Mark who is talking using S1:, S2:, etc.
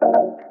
S1: Gracias.